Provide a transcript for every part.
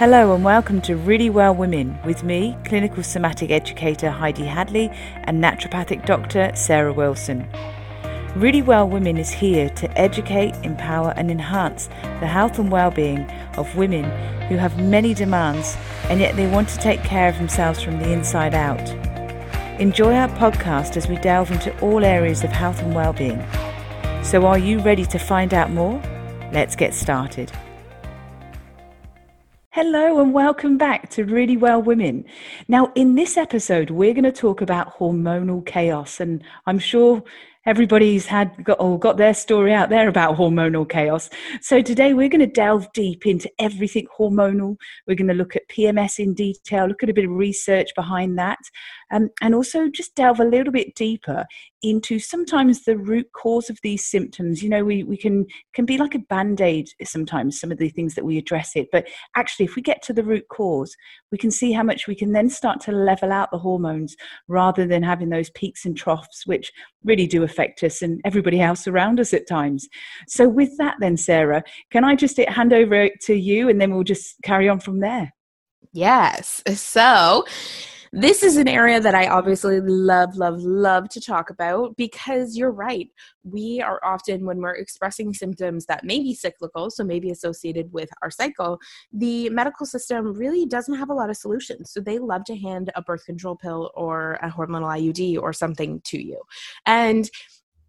Hello and welcome to Really Well Women with me, clinical somatic educator Heidi Hadley, and naturopathic doctor Sarah Wilson. Really Well Women is here to educate, empower, and enhance the health and well-being of women who have many demands and yet they want to take care of themselves from the inside out. Enjoy our podcast as we delve into all areas of health and well-being. So are you ready to find out more? Let's get started. Hello and welcome back to Really Well Women. Now, in this episode, we're going to talk about hormonal chaos, and I'm sure everybody's had got, or got their story out there about hormonal chaos. So today we're going to delve deep into everything hormonal. We're going to look at PMS in detail, look at a bit of research behind that, um, and also just delve a little bit deeper into sometimes the root cause of these symptoms. You know, we, we can can be like a band-aid sometimes, some of the things that we address it. But actually if we get to the root cause, we can see how much we can then start to level out the hormones rather than having those peaks and troughs, which really do affect us and everybody else around us at times. So, with that, then, Sarah, can I just hand over to you and then we'll just carry on from there? Yes. So, this is an area that I obviously love, love, love to talk about because you're right. We are often, when we're expressing symptoms that may be cyclical, so maybe associated with our cycle, the medical system really doesn't have a lot of solutions. So they love to hand a birth control pill or a hormonal IUD or something to you. And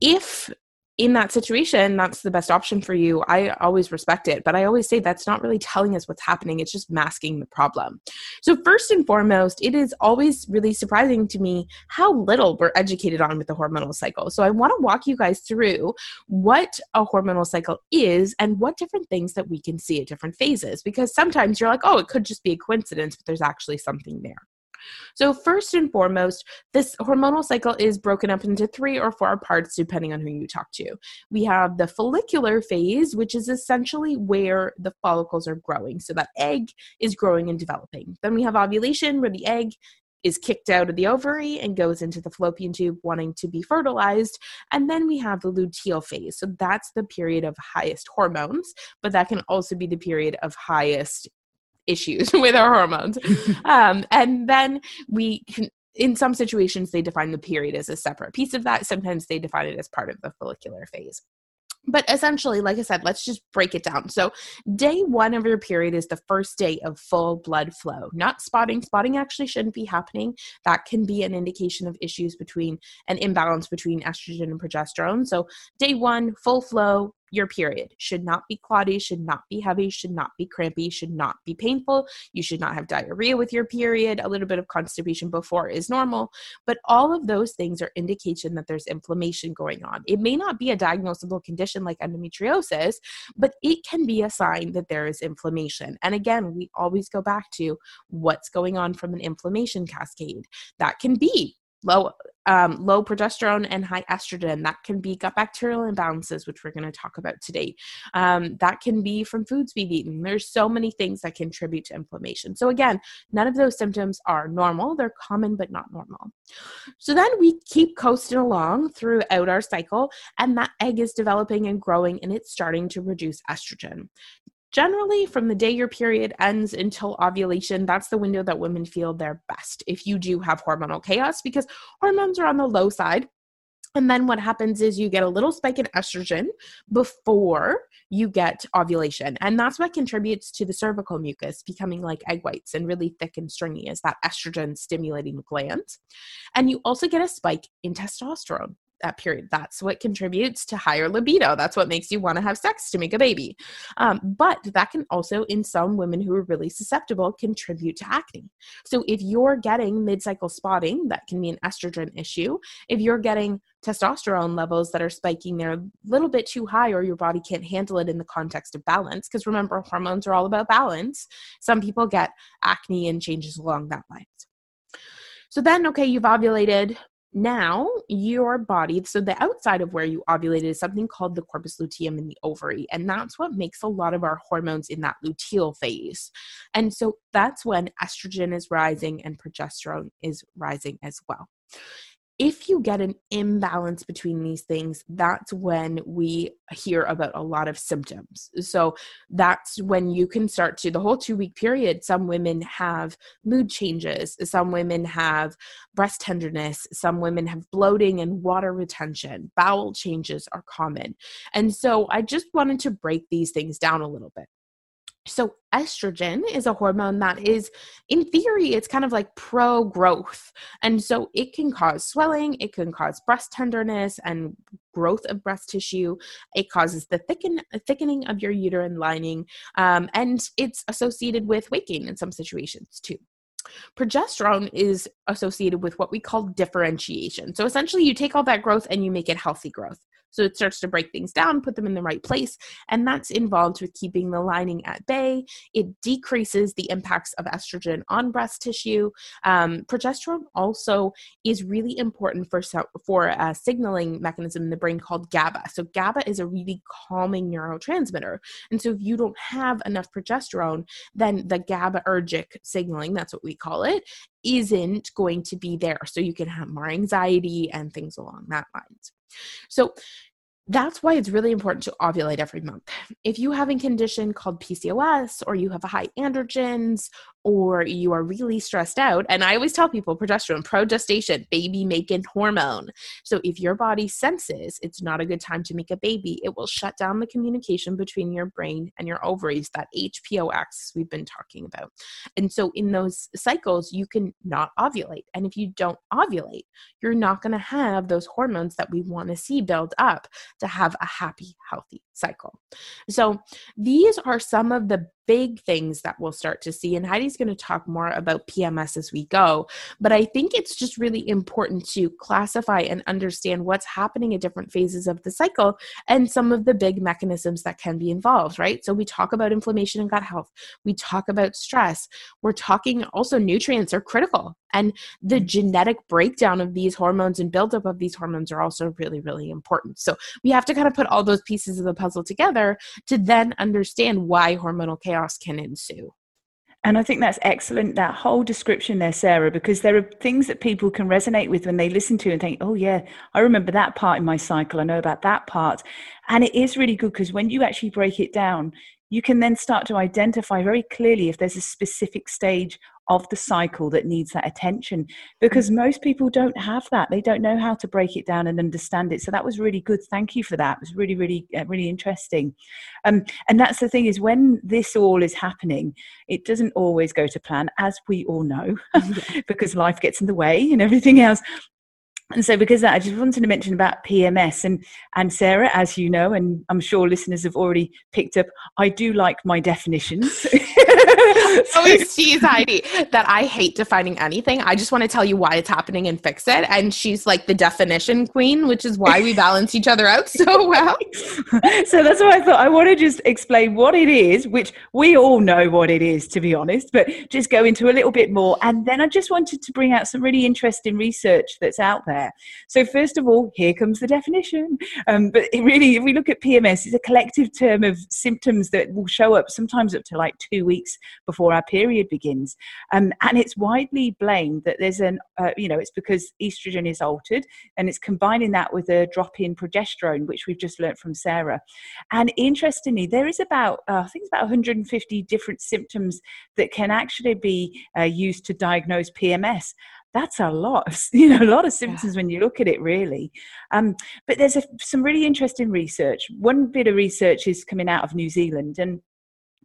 if in that situation, that's the best option for you. I always respect it, but I always say that's not really telling us what's happening. It's just masking the problem. So, first and foremost, it is always really surprising to me how little we're educated on with the hormonal cycle. So, I want to walk you guys through what a hormonal cycle is and what different things that we can see at different phases, because sometimes you're like, oh, it could just be a coincidence, but there's actually something there. So, first and foremost, this hormonal cycle is broken up into three or four parts depending on who you talk to. We have the follicular phase, which is essentially where the follicles are growing. So, that egg is growing and developing. Then we have ovulation, where the egg is kicked out of the ovary and goes into the fallopian tube wanting to be fertilized. And then we have the luteal phase. So that's the period of highest hormones, but that can also be the period of highest issues with our hormones. um, and then we can, in some situations, they define the period as a separate piece of that. Sometimes they define it as part of the follicular phase. But essentially, like I said, let's just break it down. So, day one of your period is the first day of full blood flow, not spotting. Spotting actually shouldn't be happening. That can be an indication of issues between an imbalance between estrogen and progesterone. So, day one, full flow, your period should not be clotty, should not be heavy, should not be crampy, should not be painful. You should not have diarrhea with your period. A little bit of constipation before is normal, but all of those things are indication that there's inflammation going on. It may not be a diagnosable condition like endometriosis, but it can be a sign that there is inflammation. And again, we always go back to what's going on from an inflammation cascade. That can be low um, low progesterone and high estrogen. That can be gut bacterial imbalances, which we're going to talk about today. Um, that can be from foods we've eaten. There's so many things that contribute to inflammation. So, again, none of those symptoms are normal. They're common, but not normal. So, then we keep coasting along throughout our cycle, and that egg is developing and growing, and it's starting to produce estrogen generally from the day your period ends until ovulation that's the window that women feel their best if you do have hormonal chaos because hormones are on the low side and then what happens is you get a little spike in estrogen before you get ovulation. And that's what contributes to the cervical mucus becoming like egg whites and really thick and stringy is that estrogen stimulating gland. And you also get a spike in testosterone that period. That's what contributes to higher libido. That's what makes you want to have sex to make a baby. Um, but that can also, in some women who are really susceptible, contribute to acne. So if you're getting mid cycle spotting, that can be an estrogen issue. If you're getting testosterone levels that are spiking, they're a little bit too high, or your body can't handle it in the context of balance. Because remember, hormones are all about balance. Some people get acne and changes along that line. So then, okay, you've ovulated, now your body so the outside of where you ovulated is something called the corpus luteum in the ovary and that's what makes a lot of our hormones in that luteal phase. And so that's when estrogen is rising and progesterone is rising as well if you get an imbalance between these things, that's when we hear about a lot of symptoms. So that's when you can start to the whole two week period. Some women have mood changes, some women have breast tenderness, some women have bloating and water retention, bowel changes are common. And so I just wanted to break these things down a little bit. So, estrogen is a hormone that is, in theory, it's kind of like pro growth. And so it can cause swelling, it can cause breast tenderness and growth of breast tissue. It causes the thicken, thickening of your uterine lining. Um, and it's associated with gain in some situations too. Progesterone is associated with what we call differentiation. So essentially, you take all that growth and you make it healthy growth. So it starts to break things down, put them in the right place, and that's involved with keeping the lining at bay. It decreases the impacts of estrogen on breast tissue. Um, progesterone also is really important for for a signaling mechanism in the brain called GABA. So GABA is a really calming neurotransmitter, and so if you don't have enough progesterone, then the GABAergic signaling, that's what we call it, isn't going to be there. So you can have more anxiety and things along that lines. So that's why it's really important to ovulate every month. If you have a condition called PCOS or you have high androgens or you are really stressed out, and I always tell people progesterone, progestation, baby making hormone. So if your body senses it's not a good time to make a baby, it will shut down the communication between your brain and your ovaries, that HPO axis we've been talking about. And so in those cycles, you can not ovulate. And if you don't ovulate, you're not going to have those hormones that we want to see build up to have a happy, healthy cycle. So, these are some of the big things that we'll start to see. And Heidi's going to talk more about PMS as we go. But I think it's just really important to classify and understand what's happening at different phases of the cycle and some of the big mechanisms that can be involved, right? So we talk about inflammation and gut health, we talk about stress, we're talking also nutrients are critical. And the mm-hmm. genetic breakdown of these hormones and buildup of these hormones are also really, really important. So we have to kind of put all those pieces of the puzzle together to then understand why hormonal chaos chaos can ensue. And I think that's excellent, that whole description there, Sarah, because there are things that people can resonate with when they listen to and think, oh, yeah, I remember that part in my cycle. I know about that part. And it is really good because when you actually break it down, you can then start to identify very clearly if there's a specific stage of the cycle that needs that attention because mm. most people don't have that. They don't know how to break it down and understand it. So that was really good. Thank you for that. It was really really uh, really interesting. Um, and that's the thing is when this all is happening it doesn't always go to plan as we all know because life gets in the way and everything else. And so because that i just wanted to mention about pms and and sarah as you know and i'm sure listeners have already picked up i do like my definitions always tease Heidi that I hate defining anything. I just want to tell you why it's happening and fix it. And she's like the definition queen, which is why we balance each other out so well. so that's why I thought I want to just explain what it is, which we all know what it is, to be honest, but just go into a little bit more. And then I just wanted to bring out some really interesting research that's out there. So, first of all, here comes the definition. Um, but really, if we look at PMS, it's a collective term of symptoms that will show up sometimes up to like two weeks before our period begins. Um, and it's widely blamed that there's an, uh, you know, it's because estrogen is altered and it's combining that with a drop in progesterone, which we've just learnt from Sarah. And interestingly, there is about, uh, I think it's about 150 different symptoms that can actually be uh, used to diagnose PMS that's a lot of you know a lot of symptoms yeah. when you look at it really um, but there's a, some really interesting research one bit of research is coming out of new zealand and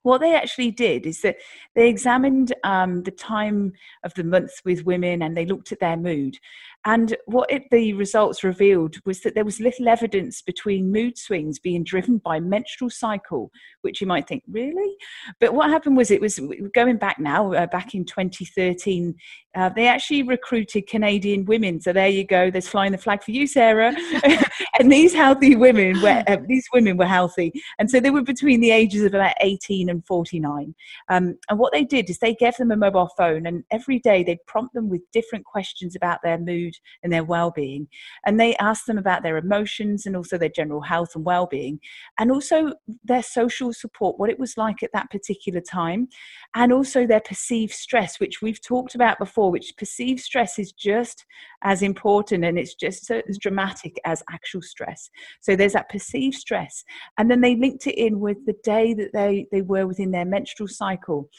what they actually did is that they examined um, the time of the month with women and they looked at their mood. And what it, the results revealed was that there was little evidence between mood swings being driven by menstrual cycle, which you might think, really? But what happened was it was going back now, uh, back in 2013, uh, they actually recruited Canadian women. So there you go, there's flying the flag for you, Sarah. and these healthy women were uh, these women were healthy, and so they were between the ages of about eighteen and forty nine. Um, and what they did is they gave them a mobile phone, and every day they'd prompt them with different questions about their mood and their well being, and they asked them about their emotions and also their general health and well being, and also their social support, what it was like at that particular time, and also their perceived stress, which we've talked about before. Which perceived stress is just as important and it's just as dramatic as actual stress. So there's that perceived stress. And then they linked it in with the day that they, they were within their menstrual cycle.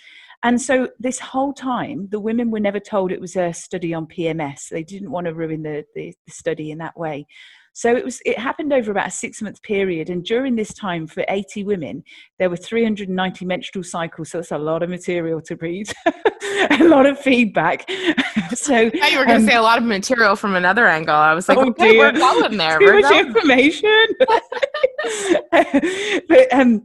And so this whole time, the women were never told it was a study on PMS. They didn't want to ruin the, the, the study in that way. So it was it happened over about a six month period, and during this time, for 80 women, there were 390 menstrual cycles. So it's a lot of material to read, a lot of feedback. so I you were going to um, say a lot of material from another angle. I was like, oh, okay, dear. we're going there. Too we're much going. information. but um,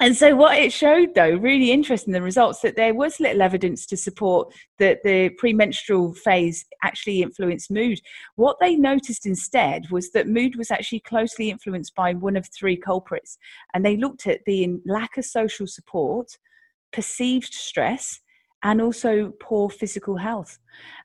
and so what it showed though really interesting the results that there was little evidence to support that the premenstrual phase actually influenced mood. What they noticed instead was that mood was actually closely influenced by one of three culprits and they looked at the lack of social support perceived stress and also poor physical health.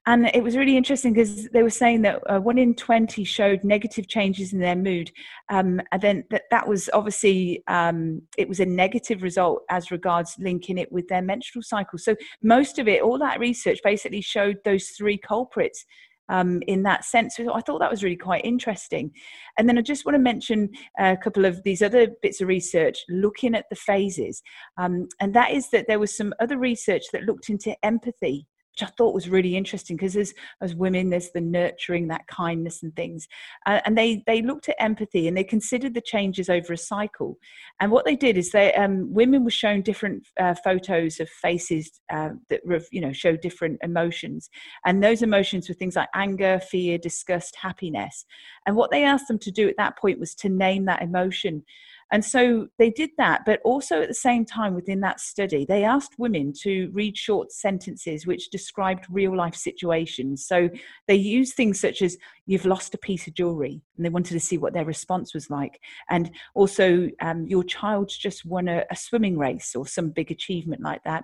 And it was really interesting because they were saying that uh, one in 20 showed negative changes in their mood. Um, and then that, that was obviously, um, it was a negative result as regards linking it with their menstrual cycle. So most of it, all that research basically showed those three culprits um, in that sense. So I thought that was really quite interesting. And then I just want to mention a couple of these other bits of research looking at the phases. Um, and that is that there was some other research that looked into empathy which I thought was really interesting because as as women, there's the nurturing, that kindness and things, uh, and they they looked at empathy and they considered the changes over a cycle. And what they did is they um, women were shown different uh, photos of faces uh, that you know show different emotions, and those emotions were things like anger, fear, disgust, happiness. And what they asked them to do at that point was to name that emotion. And so they did that, but also at the same time within that study, they asked women to read short sentences which described real life situations. So they used things such as, You've lost a piece of jewelry, and they wanted to see what their response was like. And also, um, Your child's just won a, a swimming race or some big achievement like that.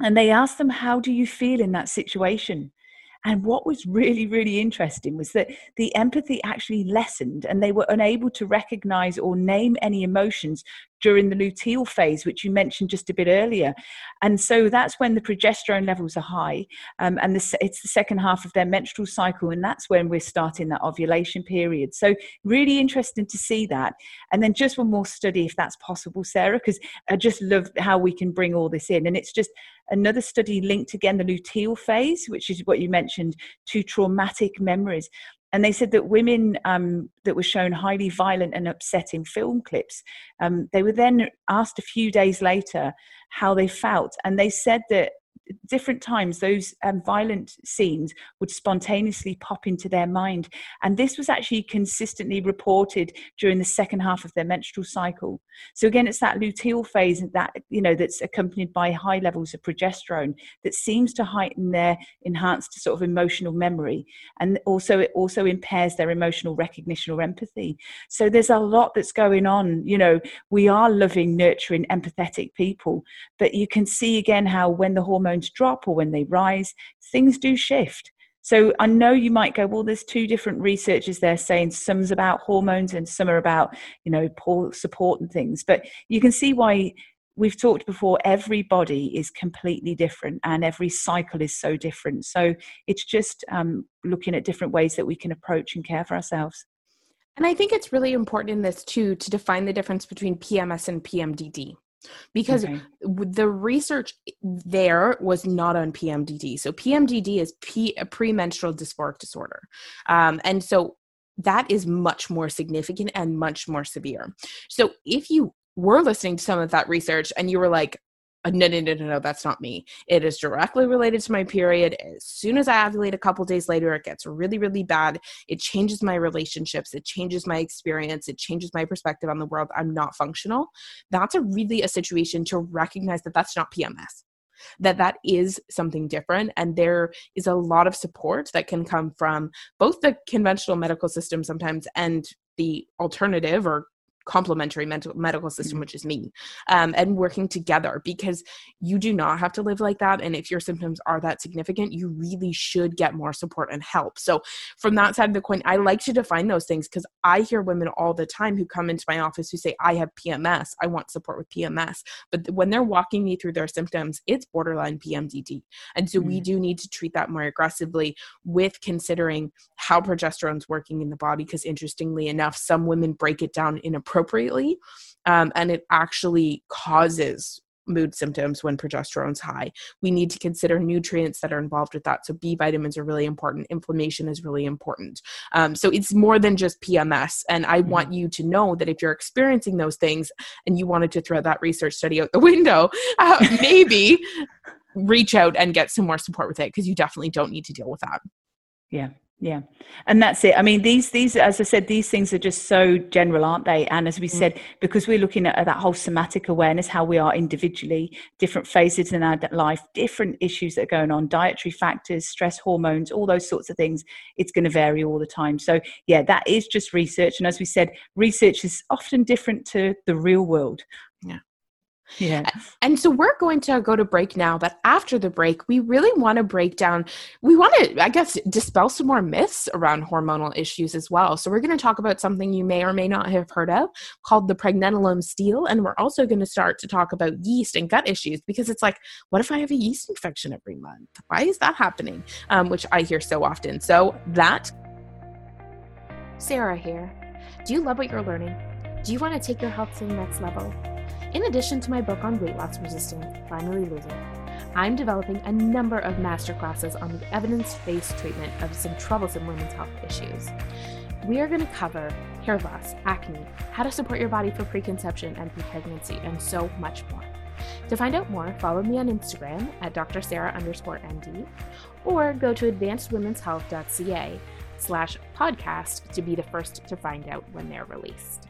And they asked them, How do you feel in that situation? And what was really, really interesting was that the empathy actually lessened and they were unable to recognize or name any emotions during the luteal phase, which you mentioned just a bit earlier. And so that's when the progesterone levels are high, um, and the, it's the second half of their menstrual cycle, and that's when we're starting that ovulation period. So, really interesting to see that. And then, just one more study, if that's possible, Sarah, because I just love how we can bring all this in. And it's just another study linked again the luteal phase, which is what you mentioned, to traumatic memories. And they said that women um, that were shown highly violent and upsetting film clips, um, they were then asked a few days later how they felt. And they said that different times those um, violent scenes would spontaneously pop into their mind. And this was actually consistently reported during the second half of their menstrual cycle. So again it's that luteal phase that you know that's accompanied by high levels of progesterone that seems to heighten their enhanced sort of emotional memory. And also it also impairs their emotional recognition or empathy. So there's a lot that's going on. You know we are loving nurturing empathetic people. But you can see again how when the hormone hormones drop or when they rise, things do shift. So I know you might go, well, there's two different researchers there saying some's about hormones and some are about, you know, poor support and things. But you can see why we've talked before, every body is completely different and every cycle is so different. So it's just um, looking at different ways that we can approach and care for ourselves. And I think it's really important in this too to define the difference between PMS and PMDD because okay. the research there was not on PMDD. So PMDD is P, a premenstrual dysphoric disorder, um, and so that is much more significant and much more severe. So if you were listening to some of that research and you were like, Uh, no, no, no, no, no, that's not me. It is directly related to my period. As soon as I ovulate a couple days later, it gets really, really bad. It changes my relationships. It changes my experience. It changes my perspective on the world. I'm not functional. That's a really a situation to recognize that that's not PMS that that is something different and there is a lot of support that can come from both the conventional medical system sometimes and the alternative or complementary mental medical system, mm-hmm. which is me, um, and working together because you do not have to live like that. And if your symptoms are that significant, you really should get more support and help. So, from that side of the coin, I like to define those things because I hear women all the time who come into my office who say, I have PMS, I want support with PMS. But when they're walking me through their symptoms, it's borderline PMDD. And so, mm-hmm. we do need to treat that more aggressively with considering how progesterone's working in the body. Because interestingly enough, some women break it down in a appropriately um, and it actually causes mood symptoms when progesterone's high. We need to consider nutrients that are involved with that. So, B vitamins are really important. Inflammation is really important. Um, so, it's more than just PMS. And I mm-hmm. want you to know that if you're experiencing those things and you wanted to throw that research study out the window, uh, maybe reach out and get some more support with it because you definitely don't need to deal with that. Yeah, yeah. And that's it. I mean these these as i said these things are just so general aren't they? And as we mm. said because we're looking at that whole somatic awareness how we are individually different phases in our life different issues that are going on dietary factors stress hormones all those sorts of things it's going to vary all the time. So yeah that is just research. And as we said research is often different to the real world yeah yeah. And so we're going to go to break now, but after the break, we really want to break down, we want to, I guess, dispel some more myths around hormonal issues as well. So we're going to talk about something you may or may not have heard of called the pregnenolone steal. And we're also going to start to talk about yeast and gut issues because it's like, what if I have a yeast infection every month? Why is that happening? Um, which I hear so often. So that. Sarah here. Do you love what you're learning? Do you want to take your health to the next level? In addition to my book on weight loss resistance, Finally Lose It, I'm developing a number of masterclasses on the evidence based treatment of some troublesome women's health issues. We are going to cover hair loss, acne, how to support your body for preconception and pre pregnancy, and so much more. To find out more, follow me on Instagram at Dr. Sarah underscore MD or go to advancedwomenshealth.ca slash podcast to be the first to find out when they're released.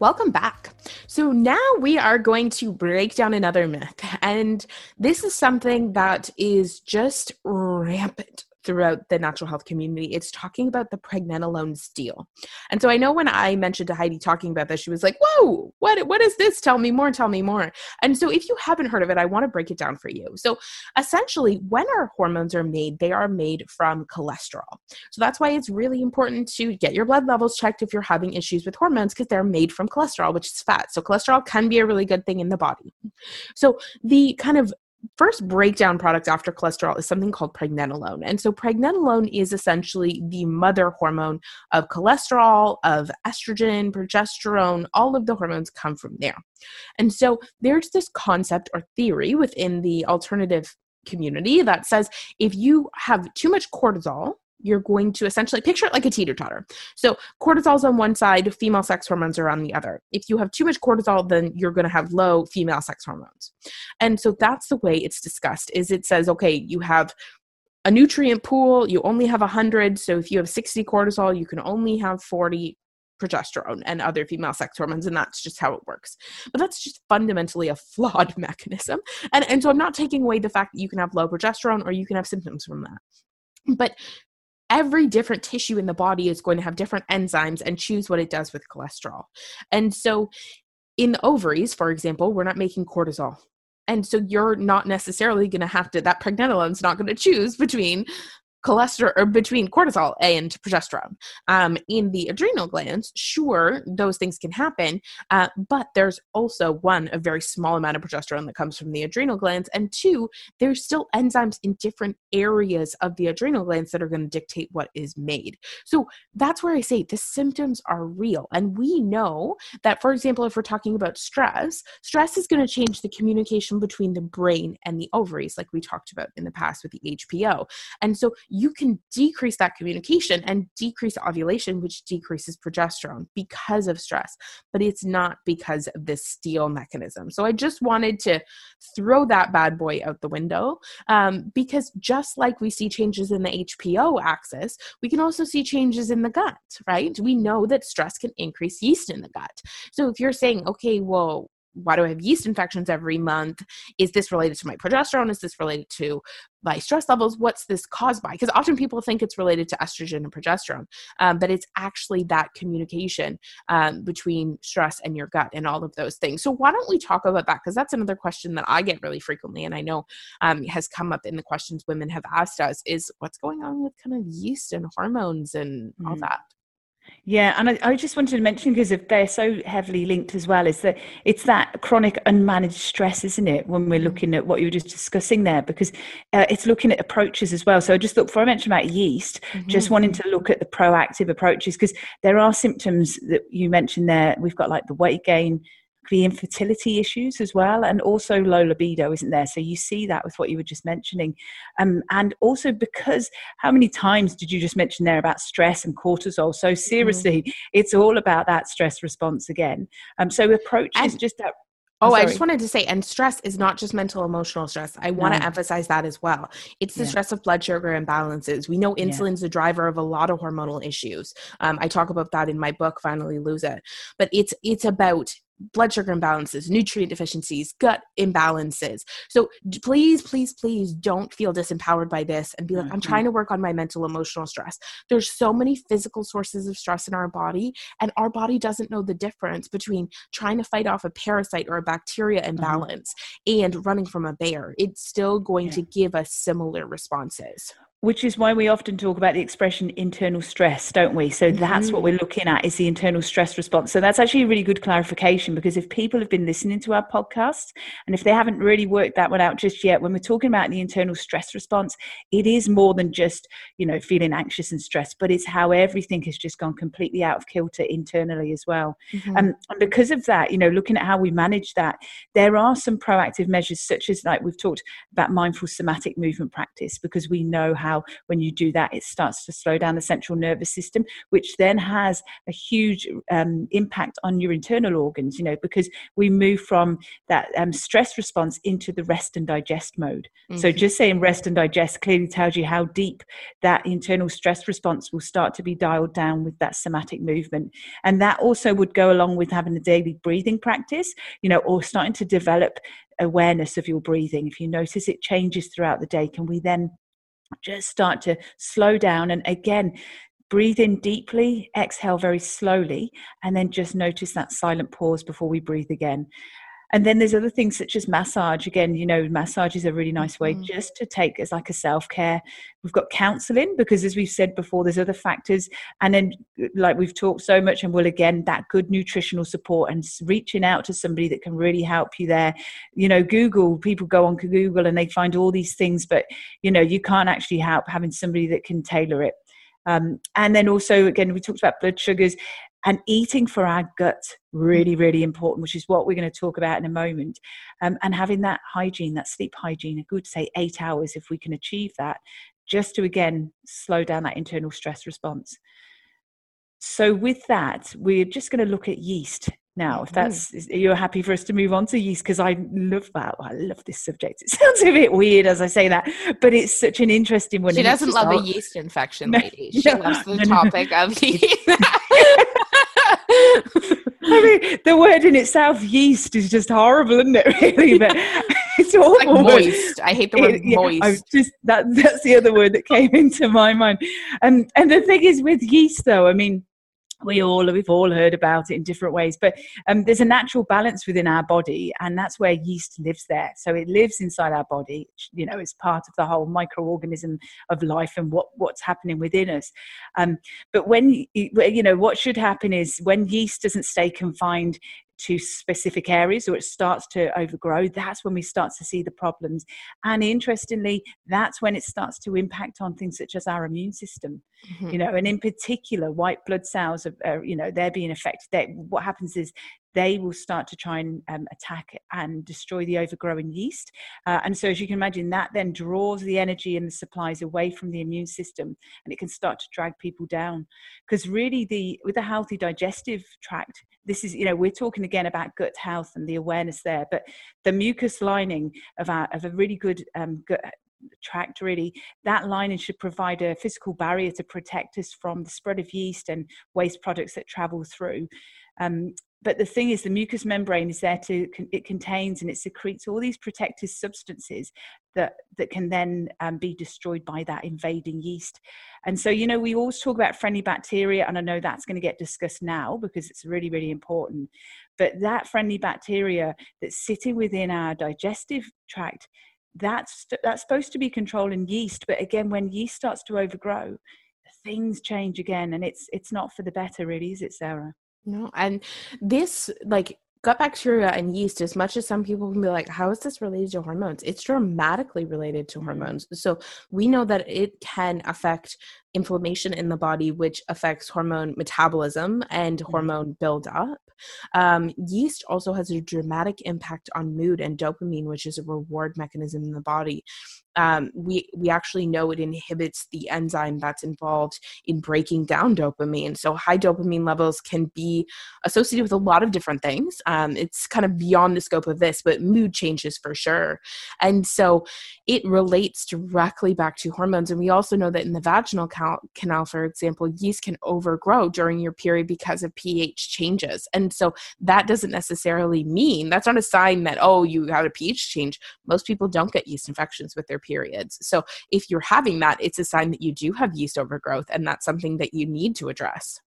Welcome back. So now we are going to break down another myth. And this is something that is just rampant throughout the natural health community. It's talking about the pregnenolone steal. And so I know when I mentioned to Heidi talking about this, she was like, whoa, what, what is this? Tell me more, tell me more. And so if you haven't heard of it, I want to break it down for you. So essentially, when our hormones are made, they are made from cholesterol. So that's why it's really important to get your blood levels checked if you're having issues with hormones because they're made from cholesterol, which is fat. So cholesterol can be a really good thing in the body. So the kind of first breakdown product after cholesterol is something called pregnenolone. And so pregnenolone is essentially the mother hormone of cholesterol, of estrogen, progesterone, all of the hormones come from there. And so there's this concept or theory within the alternative community that says if you have too much cortisol, you're going to essentially picture it like a teeter totter. So cortisol's on one side, female sex hormones are on the other. If you have too much cortisol, then you're going to have low female sex hormones. And so that's the way it's discussed is it says, okay, you have a nutrient pool, you only have 100. So if you have 60 cortisol, you can only have 40 progesterone and other female sex hormones and that's just how it works but that's just fundamentally a flawed mechanism and, and so i'm not taking away the fact that you can have low progesterone or you can have symptoms from that but every different tissue in the body is going to have different enzymes and choose what it does with cholesterol. And so in the ovaries, for example, we're not making cortisol. And so you're not necessarily going to have to, that pregnenolone's not going to choose between cholesterol or between cortisol and progesterone. Um, in the adrenal glands, sure, those things can happen, uh, but there's also one, a very small amount of progesterone that comes from the adrenal glands, and two, there's still enzymes in different areas of the adrenal glands that are going to dictate what is made. So that's where I say the symptoms are real. And we know that, for example, if we're talking about stress, stress is going to change the communication between the brain and the ovaries, like we talked about in the past with the HPO. And so you can decrease that communication and decrease ovulation, which decreases progesterone because of stress, but it's not because of this steal mechanism. So I just wanted to throw that bad boy out the window um, because just like we see changes in the HPO axis, we can also see changes in the gut, right? We know that stress can increase yeast in the gut. So if you're saying, okay, well, why do I have yeast infections every month? Is this related to my progesterone? Is this related to my stress levels? What's this caused by? Because often people think it's related to estrogen and progesterone, um, but it's actually that communication um, between stress and your gut and all of those things. So why don't we talk about that? Because that's another question that I get really frequently, and I know um, has come up in the questions women have asked us: is what's going on with kind of yeast and hormones and all mm. that. Yeah, and I, I, just wanted to mention because if they're so heavily linked as well, is that it's that chronic unmanaged stress, isn't it? When we're looking at what you were just discussing there, because uh, it's looking at approaches as well. So I just thought before I mentioned about yeast, mm-hmm. just wanting to look at the proactive approaches because there are symptoms that you mentioned there. We've got like the weight gain, the infertility issues as well, and also low libido, isn't there? So you see that with what you were just mentioning. Um, and also because how many times did you just mention there about stress and cortisol? So seriously, mm. it's all about that stress response again. Um, so approach is just that Oh, I just wanted to say, and stress is not just mental emotional stress. I want no. to emphasize that as well. It's the yeah. stress of blood sugar imbalances. We know insulin's yeah. the driver of a lot of hormonal issues. Um, I talk about that in my book, Finally Lose It. But it's it's about blood sugar imbalances, nutrient deficiencies, gut imbalances. So please, please, please don't feel disempowered by this and be like, mm-hmm. I'm trying to work on my mental emotional stress. There's so many physical sources of stress in our body, and our body doesn't know the difference between trying to fight off a parasite or a bacteria mm-hmm. imbalance mm-hmm. and running from a bear. It's still going yeah. to give us similar responses which is why we often talk about the expression internal stress don't we so that's mm-hmm. what we're looking at is the internal stress response so that's actually a really good clarification because if people have been listening to our podcast and if they haven't really worked that one out just yet when we're talking about the internal stress response it is more than just you know feeling anxious and stressed but it's how everything has just gone completely out of kilter internally as well mm-hmm. um, and because of that you know looking at how we manage that there are some proactive measures such as like we've talked about mindful somatic movement practice because we know how how when you do that, it starts to slow down the central nervous system, which then has a huge um, impact on your internal organs, you know, because we move from that um, stress response into the rest and digest mode. Mm-hmm. So just saying rest and digest clearly tells you how deep that internal stress response will start to be dialed down with that somatic movement. And that also would go along with having a daily breathing practice, you know, or starting to develop awareness of your breathing. If you notice it changes throughout the day, can we then just start to slow down and again breathe in deeply exhale very slowly and then just notice that silent pause before we breathe again and then there's other things such as massage. Again you know massage is a really nice way mm-hmm. just to take as like a self-care. We've got counseling because as we've said before there's other factors. And then like we've talked so much and will again that good nutritional support and reaching out to somebody that can really help you there. You know google people go on google and they find all these things but you know you can't actually help having somebody that can tailor it. Um, and then also again we talked about blood sugars and eating for our gut really really important which is what we're going to talk about in a moment. Um, and having that hygiene that sleep hygiene a good say eight hours if we can achieve that just to again slow down that internal stress response. So with that we're just going to look at yeast now if that's you're happy for us to move on to yeast because i love that i love this subject. It sounds a bit weird as i say that but it's such an interesting one she doesn't love a yeast infection lady. she no, loves the no, topic no. of yeast Mean, the word in itself, yeast, is just horrible, isn't it? Really, but it's awful. Like moist. I hate the word it, moist. Yeah, just that. That's the other word that came into my mind. Um, and the thing is, with yeast, though, I mean, we all we've all heard about it in different ways but um, there's a natural balance within our body and that's where yeast lives there. So it lives inside our body you know it's part of the whole microorganism of life and what what's happening within us. Um, but when you know what should happen is when yeast doesn't stay confined to specific areas or it starts to overgrow, that's when we start to see the problems. And interestingly, that's when it starts to impact on things such as our immune system. Mm-hmm. You know, and in particular, white blood cells, are, are you know, they're being affected. They, what happens is they will start to try and um, attack and destroy the overgrowing yeast. Uh, and so, as you can imagine, that then draws the energy and the supplies away from the immune system, and it can start to drag people down. Because really, the with a healthy digestive tract, this is you know we're talking again about gut health and the awareness there, but the mucus lining of our of a really good um, gut tract really that lining should provide a physical barrier to protect us from the spread of yeast and waste products that travel through um, but the thing is the mucous membrane is there to it contains and it secretes all these protective substances that that can then um, be destroyed by that invading yeast. And so you know we always talk about friendly bacteria and i know that's going to get discussed now because it's really really important. But that friendly bacteria that's sitting within our digestive tract that's that's supposed to be controlling yeast but again when yeast starts to overgrow things change again and it's it's not for the better really is it sarah no, and this like gut bacteria and yeast, as much as some people can be like, how is this related to hormones? It's dramatically related to hormones. So we know that it can affect inflammation in the body, which affects hormone metabolism and mm-hmm. hormone buildup. Um, yeast also has a dramatic impact on mood and dopamine, which is a reward mechanism in the body. Um, we we actually know it inhibits the enzyme that's involved in breaking down dopamine. So high dopamine levels can be associated with a lot of different things. Um, it's kind of beyond the scope of this, but mood changes for sure. And so it relates directly back to hormones. And we also know that in the vaginal cal- canal, for example, yeast can overgrow during your period because of pH changes. And so that doesn't necessarily mean that's not a sign that oh you had a pH change. Most people don't get yeast infections with their periods. So if you're having that, it's a sign that you do have yeast overgrowth, and that's something that you need to address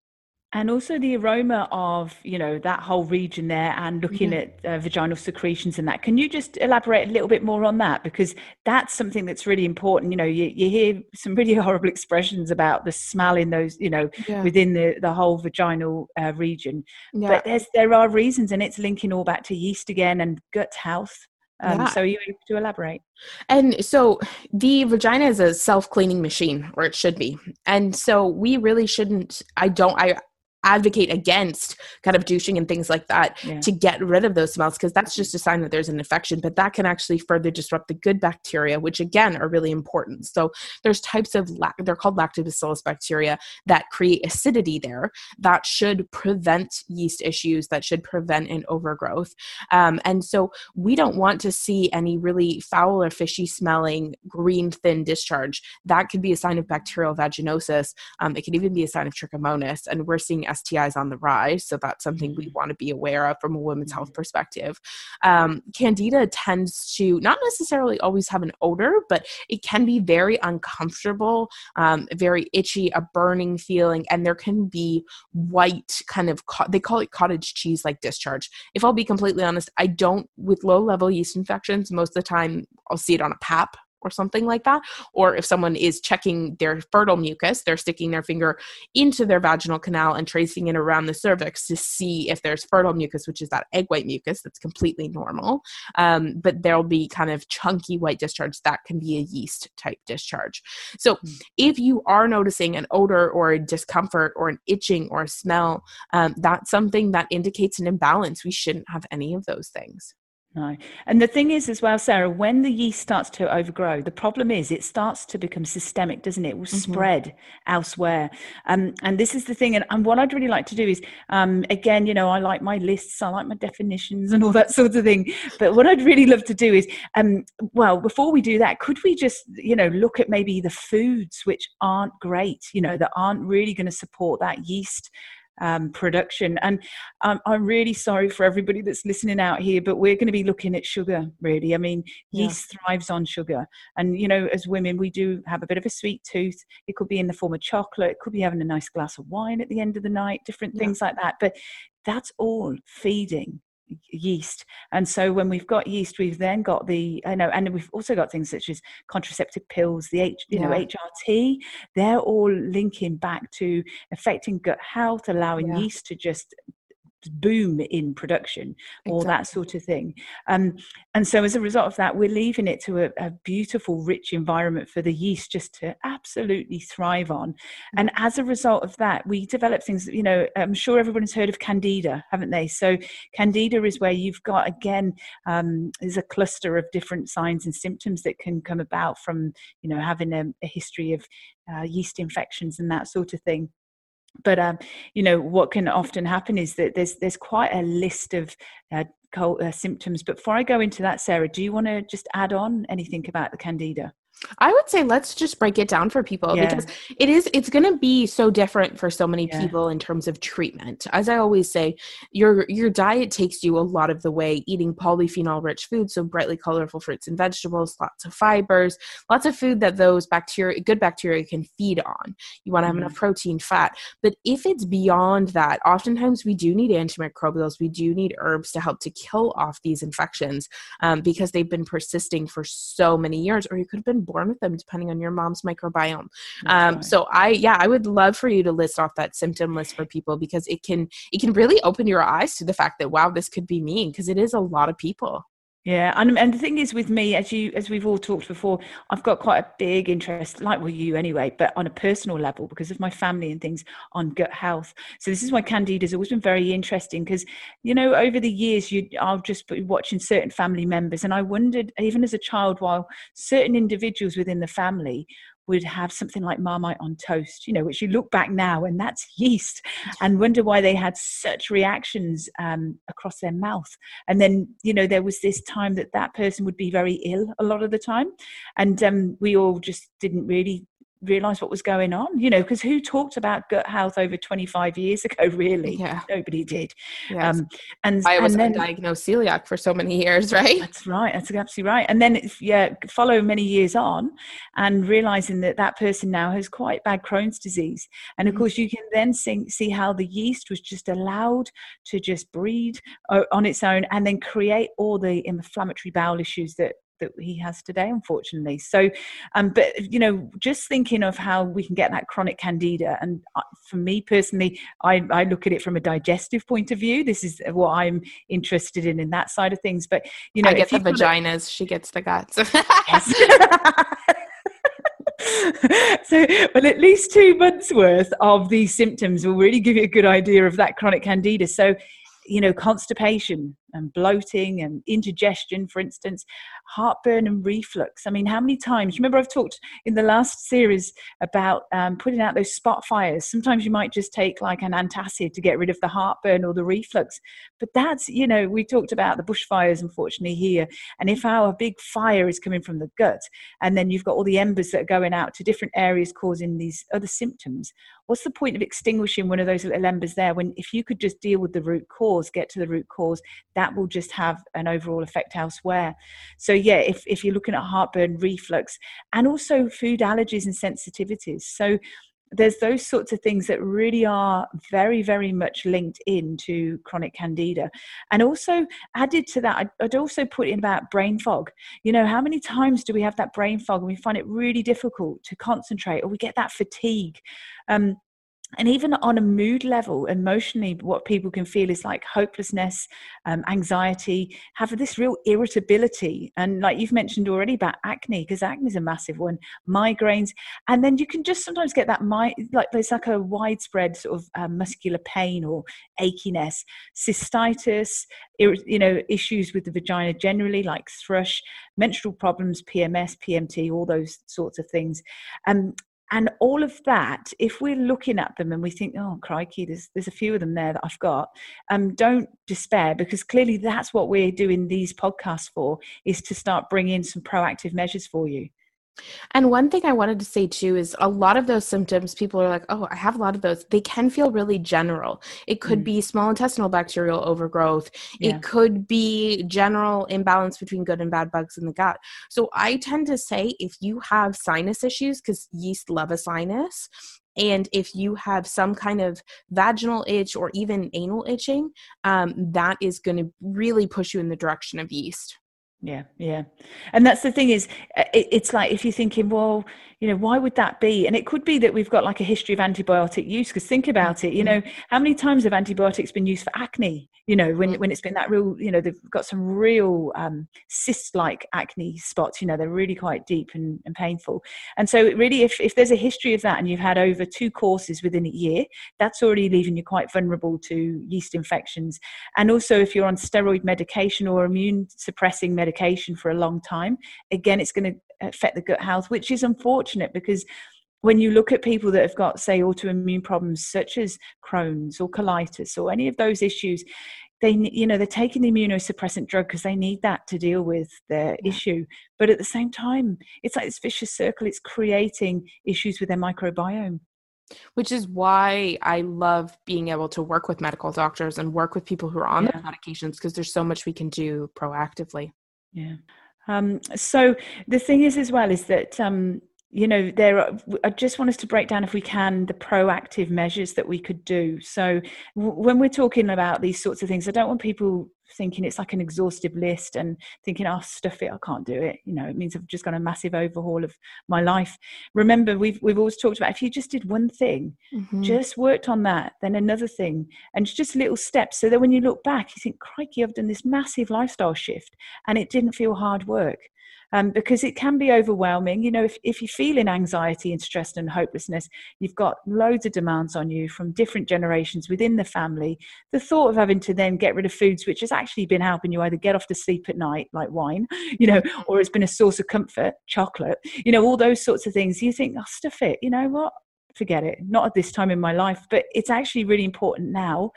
and also the aroma of you know that whole region there and looking at uh, vaginal secretions and that can you just elaborate a little bit more on that because that's something that's really important you know you, you hear some really horrible expressions about the smell in those you know yeah. within the the whole vaginal uh, region yeah. but there's there are reasons and it's linking all back to yeast again and gut health um. So, you able to elaborate? And so, the vagina is a self cleaning machine, or it should be. And so, we really shouldn't. I don't. I advocate against kind of douching and things like that yeah. to get rid of those smells because that's just a sign that there's an infection but that can actually further disrupt the good bacteria which again are really important. So there's types of they're called lactobacillus bacteria that create acidity there that should prevent yeast issues that should prevent an overgrowth. Um, and so we don't want to see any really foul or fishy smelling green thin discharge. That could be a sign of bacterial vaginosis. Um, it could even be a sign of trichomonas and we're seeing STIs on the rise. So that's something we mm-hmm. want to be aware of from a women's health mm-hmm. perspective. Um, candida tends to not necessarily always have an odor, but it can be very uncomfortable, um, very itchy, a burning feeling, and there can be white kind of, co- they call it cottage cheese like discharge. If I'll be completely honest, I don't, with low level yeast infections, most of the time I'll see it on a pap or something like that. Or if someone is checking their fertile mucus, they're sticking their finger into their vaginal canal and tracing it around the cervix to see if there's fertile mucus, which is that egg white mucus that's completely normal. Um, but there'll be kind of chunky white discharge that can be a yeast type discharge. So hmm. if you are noticing an odor or a discomfort or an itching or a smell, um, that's something that indicates an imbalance. We shouldn't have any of those things. No. And the thing is, as well, Sarah, when the yeast starts to overgrow, the problem is it starts to become systemic, doesn't it? It will mm-hmm. spread elsewhere. Um, and this is the thing. And, and what I'd really like to do is, um, again, you know, I like my lists, I like my definitions and all that sort of thing. But what I'd really love to do is, um, well, before we do that, could we just, you know, look at maybe the foods which aren't great, you know, that aren't really going to support that yeast um, production. And um, I'm really sorry for everybody that's listening out here, but we're going to be looking at sugar, really. I mean, yeah. yeast thrives on sugar. And, you know, as women, we do have a bit of a sweet tooth. It could be in the form of chocolate, it could be having a nice glass of wine at the end of the night, different things yeah. like that. But that's all feeding yeast and so when we've got yeast we've then got the i know and we've also got things such as contraceptive pills the H, you yeah. know hrt they're all linking back to affecting gut health allowing yeah. yeast to just boom in production or that sort of thing. Um, and so as a result of that we're leaving it to a, a, beautiful rich environment for the yeast just to absolutely thrive on. And mm. as a result of that we develop things you know i'm sure everyone's heard of candida haven't they? So candida is where you've got again um, there's a cluster of different signs and symptoms that can come about from you know having a, a history of uh, yeast infections and that sort of thing but um, you know what can often happen is that there's there's quite a list of uh, uh, symptoms. But before I go into that, Sarah, do you want to just add on anything about the candida? I would say let's just break it down for people Yeah. because it is it's going to be so different for so many Yeah. people in terms of treatment. As I always say, your your diet takes you a lot of the way eating polyphenol rich foods, so brightly colorful fruits and vegetables, lots of fibers, lots of food that those bacteria good bacteria can feed on. You want to have Mhm. enough protein, fat. But if it's beyond that, oftentimes we do need antimicrobials, we do need herbs to help to kill off these infections um, because they've been persisting for so many years, or you could have been born with them depending on your mom's microbiome. That's Um, right. So I, yeah, I would love for you to list off that symptom list for people because it can it can really open your eyes to the fact that wow, this could be me because it is a lot of people. Yeah, and um, and the thing is with me, as you as we've all talked before, I've got quite a big interest, like with you anyway, but on a personal level because of my family and things on gut health. So this is why Candida has always been very interesting because you know over the years you I'll just be watching certain family members, and I wondered even as a child, while certain individuals within the family would have something like marmite on toast, you know, which you look back now and that's yeast, and wonder why they had such reactions um, across their mouth. And then you know there was this time that that person would be very ill a lot of the time. And um, we all just didn't really realize what was going on you know because who talked about gut health over 25 years ago really Yeah. nobody did Yes. um, and, I was and then undiagnosed celiac for so many years, right? that's right that's absolutely right and then yeah follow many years on and realizing that that person now has quite bad crohn's disease and of Mhm. course you can then see, see how the yeast was just allowed to just breed uh, on its own and then create all the inflammatory bowel issues that that he has today unfortunately so um but you know just thinking of how we can get that chronic candida and uh, for me personally I, I look at it from a digestive point of view this is what i'm interested in in that side of things but you know I get if the vaginas, she gets the guts. So, well, at least two months worth of these symptoms will really give you a good idea of that chronic candida. So, you know, constipation and bloating and indigestion, for instance, heartburn and reflux. I mean, how many times? Remember, I've talked in the last series about um, putting out those spot fires. Sometimes you might just take like an antacid to get rid of the heartburn or the reflux. But that's, you know, we talked about the bushfires, unfortunately, here. And if our big fire is coming from the gut, and then you've got all the embers that are going out to different areas causing these other symptoms, what's the point of extinguishing one of those little embers there when if you could just deal with the root cause, get to the root cause, will just have an overall effect elsewhere. So yeah, if, if you're looking at heartburn, reflux, and also food allergies and sensitivities. So there's those sorts of things that really are very, very much linked into chronic candida. And also added to that, I'd, I'd also put in about brain fog. You know, how many times do we have that brain fog and we find it really difficult to concentrate or we get that fatigue? Um, and even on a mood level emotionally what people can feel is like hopelessness um, anxiety have this real irritability. And like you've mentioned already about acne because acne is a massive one migraines. And then you can just sometimes get that mi- like there's like a widespread sort of um, muscular pain or achiness cystitis you know issues with the vagina generally like thrush menstrual problems pms pmt all those sorts of things. Um, and all of that if we're looking at them and we think oh crikey there's there's a few of them there that i've got um don't despair because clearly that's what we're doing these podcasts for is to start bringing some proactive measures for you And one thing I wanted to say too is a lot of those symptoms, people are like, oh, I have a lot of those. They can feel really general. It could Mm. be small intestinal bacterial overgrowth, Yeah. it could be general imbalance between good and bad bugs in the gut. So I tend to say if you have sinus issues, because yeast love a sinus, and if you have some kind of vaginal itch or even anal itching, um, that is going to really push you in the direction of yeast. Yeah, yeah. And that's the thing is, uh, it, it's like if you're thinking, well, you know, why would that be? And it could be that we've got like a history of antibiotic use. Because think about it, you know, how many times have antibiotics been used for acne? You know, when when it's been that real, you know, they've got some real um, cyst-like acne spots. You know, they're really quite deep and, and painful. And so, it really, if if there's a history of that, and you've had over two courses within a year, that's already leaving you quite vulnerable to yeast infections. And also, if you're on steroid medication or immune suppressing medication for a long time, again, it's going to affect the gut health, which is unfortunate because when you look at people that have got, say, autoimmune problems such as Crohn's or colitis or any of those issues, they you know they're taking the immunosuppressant drug because they need that to deal with their yeah. issue but at the same time it's like this vicious circle it's creating issues with their microbiome which is why I love being able to work with medical doctors and work with people who are on yeah. their medications because there's so much we can do proactively. Yeah. Um, so the thing is, as well, is that um, you know there are, i just want us to break down if we can the proactive measures that we could do. So w- when we're talking about these sorts of things i don't want people thinking it's like an exhaustive list and thinking oh stuff it i can't do it. You know it means i've just got a massive overhaul of my life. Remember we've we've always talked about if you just did one thing mm-hmm. just worked on that then another thing and just little steps. So that when you look back you think crikey i've done this massive lifestyle shift and it didn't feel hard work um, because it can be overwhelming. You know, if, if you're feeling anxiety and stress and hopelessness, you've got loads of demands on you from different generations within the family. The thought of having to then get rid of foods which has actually been helping you either get off to sleep at night, like wine, you know, or it's been a source of comfort, chocolate, you know, all those sorts of things. You think, oh, stuff it, you know what? Forget it. Not at this time in my life, but it's actually really important now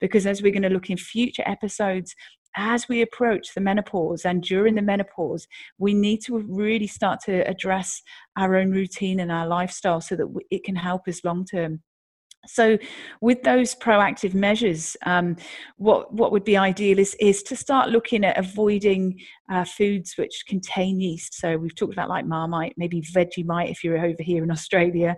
because as we're going to look in future episodes as we approach the menopause and during the menopause, we need to really start to address our own routine and our lifestyle so that it can help us long term. So, with those proactive measures, um, what what would be ideal is is to start looking at avoiding uh, foods which contain yeast. So we've talked about like Marmite, maybe Vegemite if you're over here in Australia,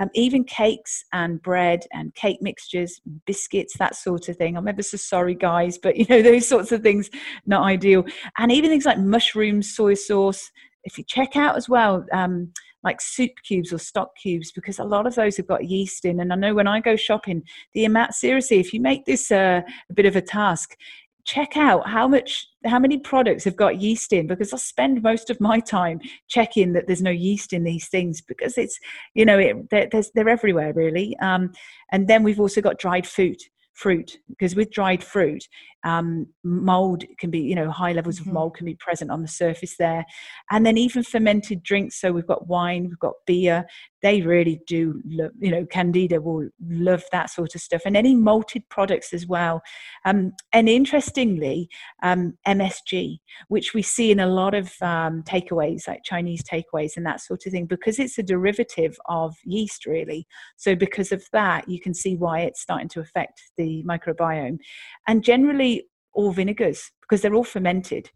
um, even cakes and bread and cake mixtures, biscuits, that sort of thing. I'm ever so sorry, guys, but you know those sorts of things not ideal. And even things like mushrooms, soy sauce. If you check out as well. Um, like soup cubes or stock cubes because a lot of those have got yeast in. And I know when I go shopping, the amount, seriously, if you make this uh, a bit of a task, check out how much how many products have got yeast in because i spend most of my time checking that there's no yeast in these things because it's you know it, they're, they're everywhere really um, and then we've also got dried fruit fruit because with dried fruit um, mold can be you know high levels mm-hmm. of mold can be present on the surface there. And then even fermented drinks so we've got wine we've got beer they really do love you know candida will love that sort of stuff. And any malted products as well. Um, and interestingly um, msg which we see in a lot of um, takeaways like chinese takeaways and that sort of thing because it's a derivative of yeast really. So because of that you can see why it's starting to affect the microbiome. And generally or vinegars because they're all fermented.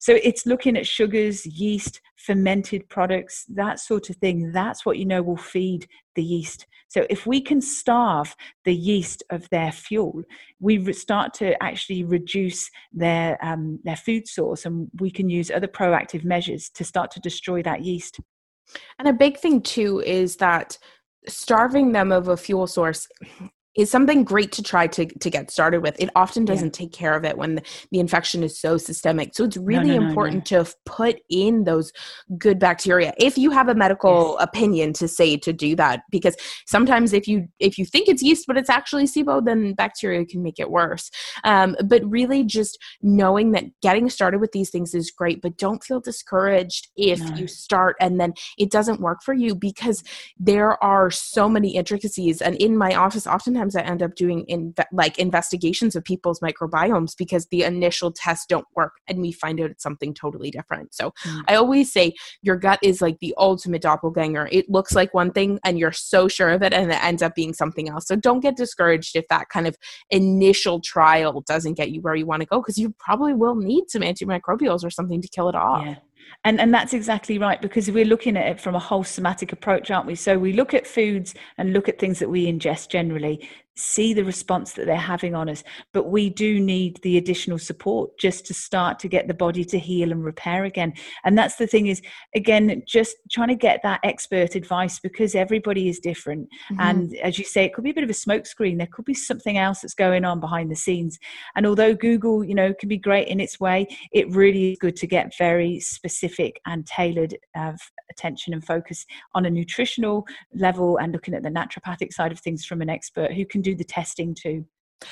So it's looking at sugars, yeast, fermented products, that sort of thing. That's what you know will feed the yeast. So if we can starve the yeast of their fuel, we start to actually reduce their um, their food source, and we can use other proactive measures to start to destroy that yeast. And a big thing too is that starving them of a fuel source is something great to try to, to get started with. It often doesn't yeah. take care of it when the, the, infection is so systemic. So it's really no, no, important no, to put in those good bacteria. If you have a medical yes. opinion to say to do that, because sometimes if you if you think it's yeast but it's actually SIBO, then bacteria can make it worse. Um, but really, just knowing that getting started with these things is great, but don't feel discouraged if you start and then it doesn't work for you because there are so many intricacies. And in my office, often sometimes I end up doing in like investigations of people's microbiomes because the initial tests don't work and we find out it's something totally different. So mm. I always say your gut is like the ultimate doppelganger. It looks like one thing and you're so sure of it and it ends up being something else. So don't get discouraged if that kind of initial trial doesn't get you where you want to go because you probably will need some antimicrobials or something to kill it off. Yeah. And, and that's exactly right because we're looking at it from a whole somatic approach, aren't we? So we look at foods and look at things that we ingest generally see the response that they're having on us but we do need the additional support just to start to get the body to heal and repair again. And that's the thing is again just trying to get that expert advice because everybody is different. Mm-hmm. and as you say it could be a bit of a smokescreen there could be something else that's going on behind the scenes. And although google you know can be great in its way it really is good to get very specific and tailored uh, attention and focus on a nutritional level and looking at the naturopathic side of things from an expert who can do the testing too.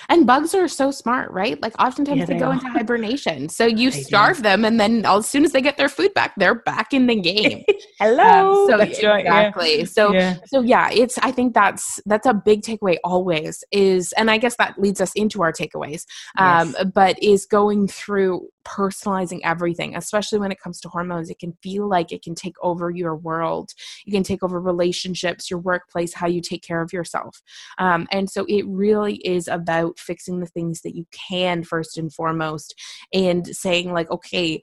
And bugs are so smart, right? Like oftentimes Yeah, they, they go are. into hibernation. So you They do. starve them and then as soon as they get their food back, they're back in the game. Hello. Um, so That's right, yeah. exactly. So yeah. so yeah, it's I think that's that's a big takeaway always is and I guess that leads us into our takeaways. Um Yes. but is going through personalizing everything, especially when it comes to hormones. It can feel like it can take over your world. You can take over relationships, your workplace, how you take care of yourself. Um, and so it really is about fixing the things that you can first and foremost and saying, like, okay,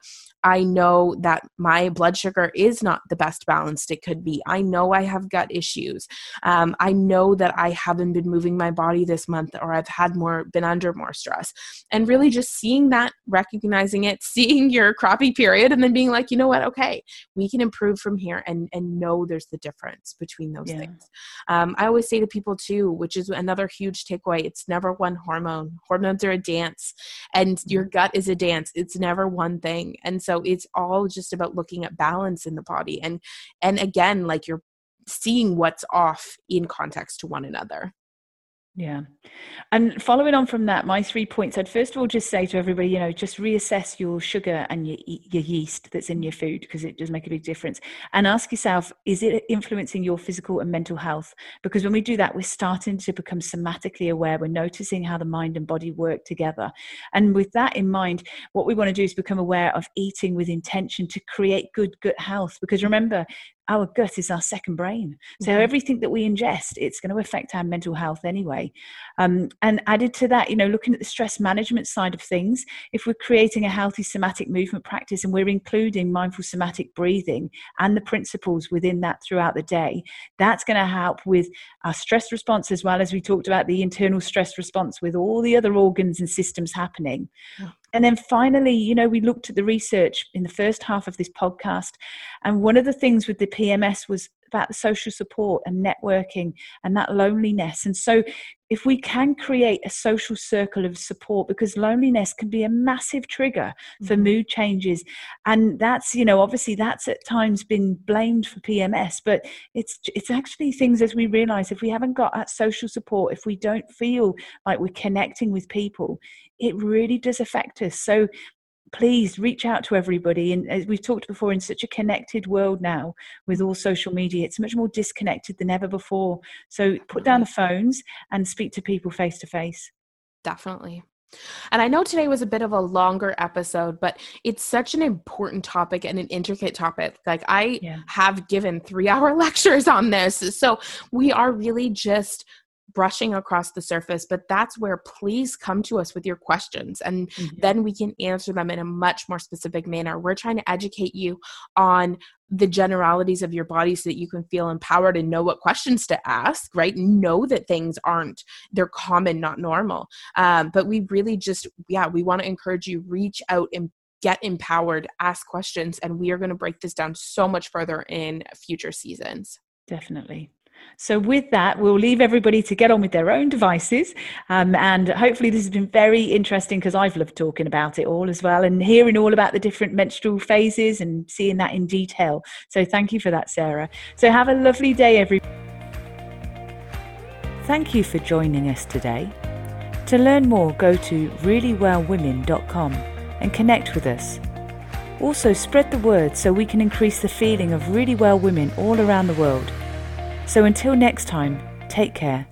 I know that my blood sugar is not the best balanced it could be. I know I have gut issues. Um, I know that I haven't been moving my body this month or I've had more, been under more stress. And really just seeing that, recognizing it, seeing your crappy period, and then being like, you know what, okay, we can improve from here and, and know there's the difference between those Yeah. things. Um, I always say to people too, which is another huge takeaway it's never one hormone. Hormones are a dance, and your gut is a dance. It's never one thing. And so it's all just about looking at balance in the body. And and again, like you're seeing what's off in context to one another. Yeah. And following on from that, my three points, I'd first of all just say to everybody, you know, just reassess your sugar and your, your yeast that's in your food because it does make a big difference. And ask yourself, is it influencing your physical and mental health? Because when we do that, we're starting to become somatically aware. We're noticing how the mind and body work together. And with that in mind, what we want to do is become aware of eating with intention to create good gut health. Because remember, our gut is our second brain. So Mhm. everything that we ingest, it's going to affect our mental health anyway. Um, and added to that, you know, looking at the stress management side of things, if we're creating a healthy somatic movement practice and we're including mindful somatic breathing and the principles within that throughout the day, that's going to help with our stress response as well as we talked about the internal stress response with all the other organs and systems happening. Yeah. And then finally, you know, we looked at the research in the first half of this podcast. And one of the things with the PMS was about the social support and networking and that loneliness. And so, if we can create a social circle of support, because loneliness can be a massive trigger for Mhm. mood changes. And that's, you know, obviously that's at times been blamed for PMS, but it's it's actually things as we realize if we haven't got that social support, if we don't feel like we're connecting with people, it really does affect us. So please reach out to everybody. And as we've talked before, in such a connected world now with all social media, it's much more disconnected than ever before. So put down the phones and speak to people face to face. Definitely. And I know today was a bit of a longer episode, but it's such an important topic and an intricate topic. Like, I Yeah. have given three hour lectures on this. So, we are really just brushing across the surface, but that's where please come to us with your questions and then we can answer them in a much more specific manner. We're trying to educate you on the generalities of your body so that you can feel empowered and know what questions to ask, right? Know that things aren't, they're common, not normal. Um, but we really just, yeah, we want to encourage you reach out and get empowered, ask questions, and we are going to break this down so much further in future seasons. Definitely. So, with that, we'll leave everybody to get on with their own devices. Um, and hopefully, this has been very interesting because I've loved talking about it all as well and hearing all about the different menstrual phases and seeing that in detail. So, thank you for that, Sarah. So, have a lovely day, everybody. Thank you for joining us today. To learn more, go to reallyWellWomen.com and connect with us. Also, spread the word so we can increase the feeling of really well women all around the world. So until next time, take care